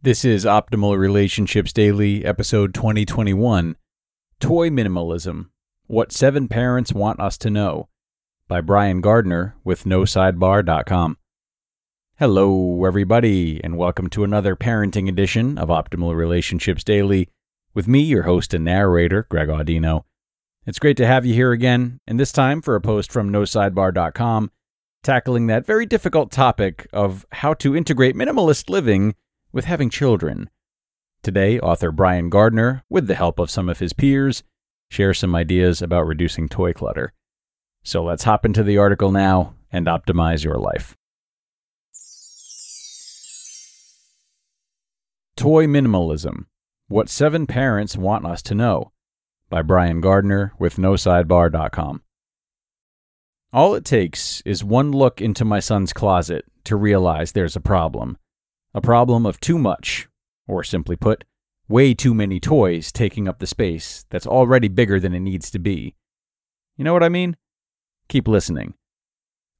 This is Optimal Relationships Daily, episode 2021 Toy Minimalism What Seven Parents Want Us to Know by Brian Gardner with NoSidebar.com. Hello, everybody, and welcome to another parenting edition of Optimal Relationships Daily with me, your host and narrator, Greg Audino. It's great to have you here again, and this time for a post from NoSidebar.com tackling that very difficult topic of how to integrate minimalist living with having children. Today, author Brian Gardner, with the help of some of his peers, shares some ideas about reducing toy clutter. So let's hop into the article now and optimize your life. Toy Minimalism What Seven Parents Want Us to Know by Brian Gardner with NoSidebar.com. All it takes is one look into my son's closet to realize there's a problem. A problem of too much, or simply put, way too many toys taking up the space that's already bigger than it needs to be. You know what I mean? Keep listening.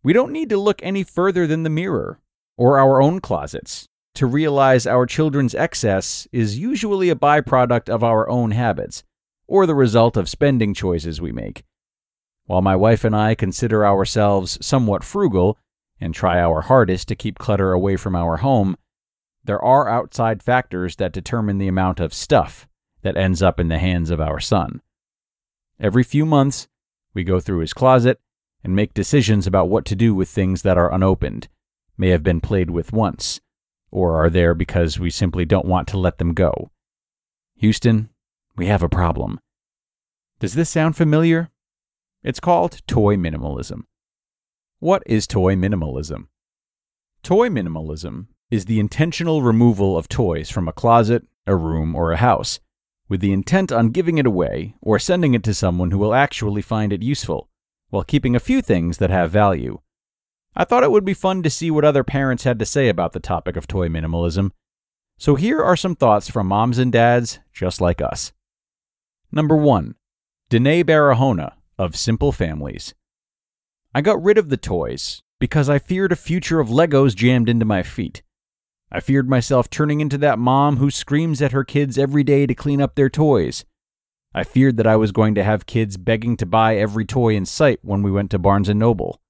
We don't need to look any further than the mirror or our own closets to realize our children's excess is usually a byproduct of our own habits or the result of spending choices we make. While my wife and I consider ourselves somewhat frugal and try our hardest to keep clutter away from our home, there are outside factors that determine the amount of stuff that ends up in the hands of our son. Every few months, we go through his closet and make decisions about what to do with things that are unopened, may have been played with once, or are there because we simply don't want to let them go. Houston, we have a problem. Does this sound familiar? It's called toy minimalism. What is toy minimalism? Toy minimalism is the intentional removal of toys from a closet, a room, or a house, with the intent on giving it away or sending it to someone who will actually find it useful, while keeping a few things that have value. I thought it would be fun to see what other parents had to say about the topic of toy minimalism, so here are some thoughts from moms and dads just like us. Number 1. Denaye Barahona of Simple Families. I got rid of the toys because I feared a future of Legos jammed into my feet. I feared myself turning into that mom who screams at her kids every day to clean up their toys. I feared that I was going to have kids begging to buy every toy in sight when we went to Barnes & Noble.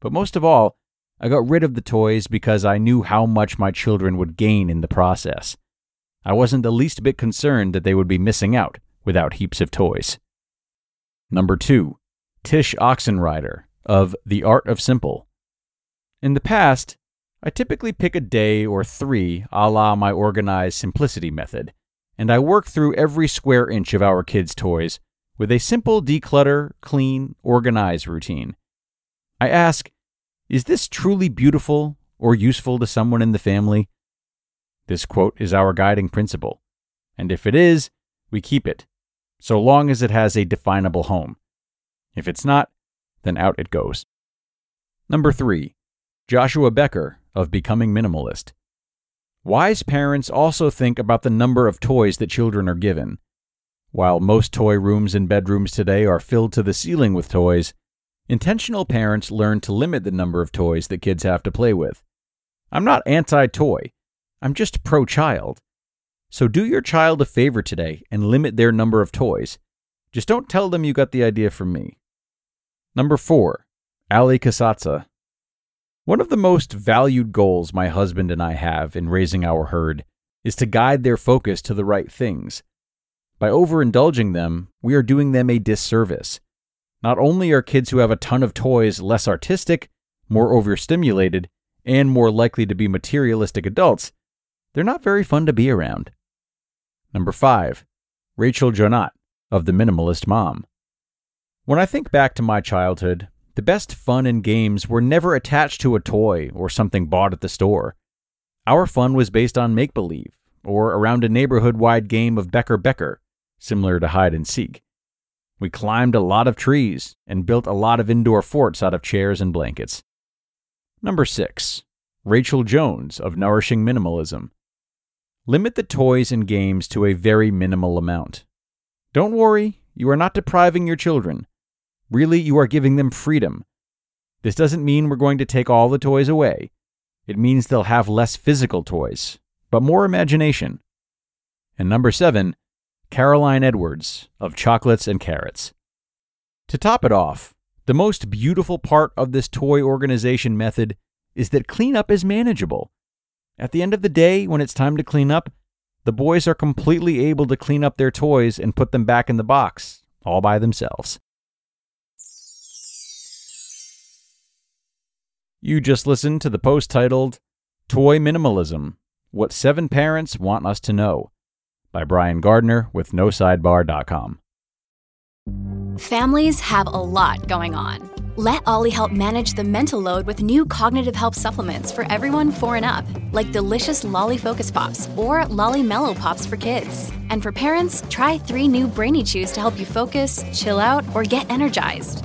But most of all, I got rid of the toys because I knew how much my children would gain in the process. I wasn't the least bit concerned that they would be missing out without heaps of toys. Number 2. Tsh Oxenreider of The Art of Simple. In the past, I typically pick a day or three a la my organized simplicity method, and I work through every square inch of our kids' toys with a simple declutter, clean, organize routine. I ask, is this truly beautiful or useful to someone in the family? This quote is our guiding principle, and if it is, we keep it, so long as it has a definable home. If it's not, then out it goes. Number three, Joshua Becker of Becoming Minimalist. Wise parents also think about the number of toys that children are given. While most toy rooms and bedrooms today are filled to the ceiling with toys, intentional parents learn to limit the number of toys that kids have to play with. I'm not anti toy, I'm just pro child. So do your child a favor today and limit their number of toys. Just don't tell them you got the idea from me. Number 4. Allie Casazza One of the most valued goals my husband and I have in raising our herd is to guide their focus to the right things. By overindulging them, we are doing them a disservice. Not only are kids who have a ton of toys less artistic, more overstimulated, and more likely to be materialistic adults, they're not very fun to be around. Number 5. Rachel Jonat of The Minimalist Mom. When I think back to my childhood, the best fun and games were never attached to a toy or something bought at the store. Our fun was based on make believe, or around a neighborhood wide game of Becker Becker, similar to hide and seek. We climbed a lot of trees and built a lot of indoor forts out of chairs and blankets. Number 6. Rachel Jones of Nourishing Minimalism. Limit the toys and games to a very minimal amount. Don't worry, you are not depriving your children. Really, you are giving them freedom. This doesn't mean we're going to take all the toys away. It means they'll have less physical toys, but more imagination. And number seven, Caroline Edwards of Chocolates and Carrots. To top it off, the most beautiful part of this toy organization method is that cleanup is manageable. At the end of the day, when it's time to clean up, the boys are completely able to clean up their toys and put them back in the box, all by themselves. You just listened to the post titled Toy Minimalism What Seven Parents Want Us to Know by Brian Gardner with NoSidebar.com. Families have a lot going on. Let OLLY help manage the mental load with new cognitive help supplements for everyone four and up, like delicious Lolly Focus Pops or Lolly Mellow Pops for kids. And for parents, try three new Brainy Chews to help you focus, chill out, or get energized.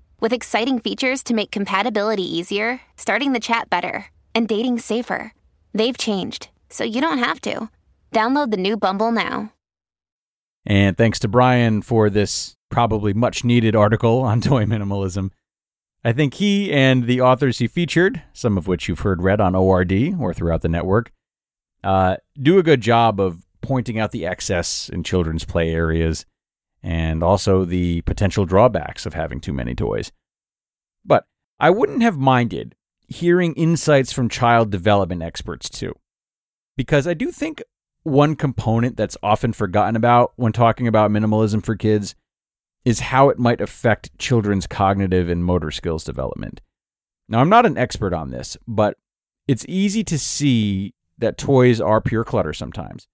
with exciting features to make compatibility easier, starting the chat better, and dating safer. They've changed, so you don't have to. Download the new Bumble now. And thanks to Brian for this probably much needed article on toy minimalism. I think he and the authors he featured, some of which you've heard read on ORD or throughout the network, uh, do a good job of pointing out the excess in children's play areas and also the potential drawbacks of having too many toys. But I wouldn't have minded hearing insights from child development experts too. Because I do think one component that's often forgotten about when talking about minimalism for kids is how it might affect children's cognitive and motor skills development. Now, I'm not an expert on this, but it's easy to see that toys are pure clutter sometimes.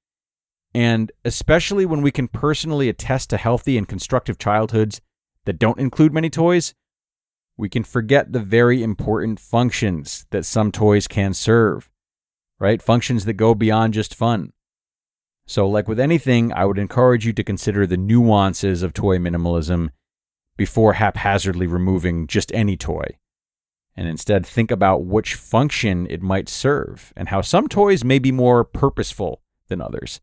And especially when we can personally attest to healthy and constructive childhoods that don't include many toys, we can forget the very important functions that some toys can serve, right? Functions that go beyond just fun. So, like with anything, I would encourage you to consider the nuances of toy minimalism before haphazardly removing just any toy. And instead, think about which function it might serve and how some toys may be more purposeful than others.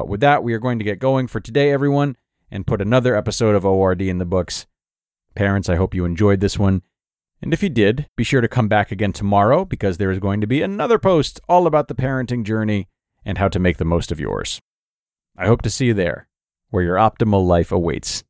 But with that, we are going to get going for today, everyone, and put another episode of ORD in the books. Parents, I hope you enjoyed this one. And if you did, be sure to come back again tomorrow because there is going to be another post all about the parenting journey and how to make the most of yours. I hope to see you there, where your optimal life awaits.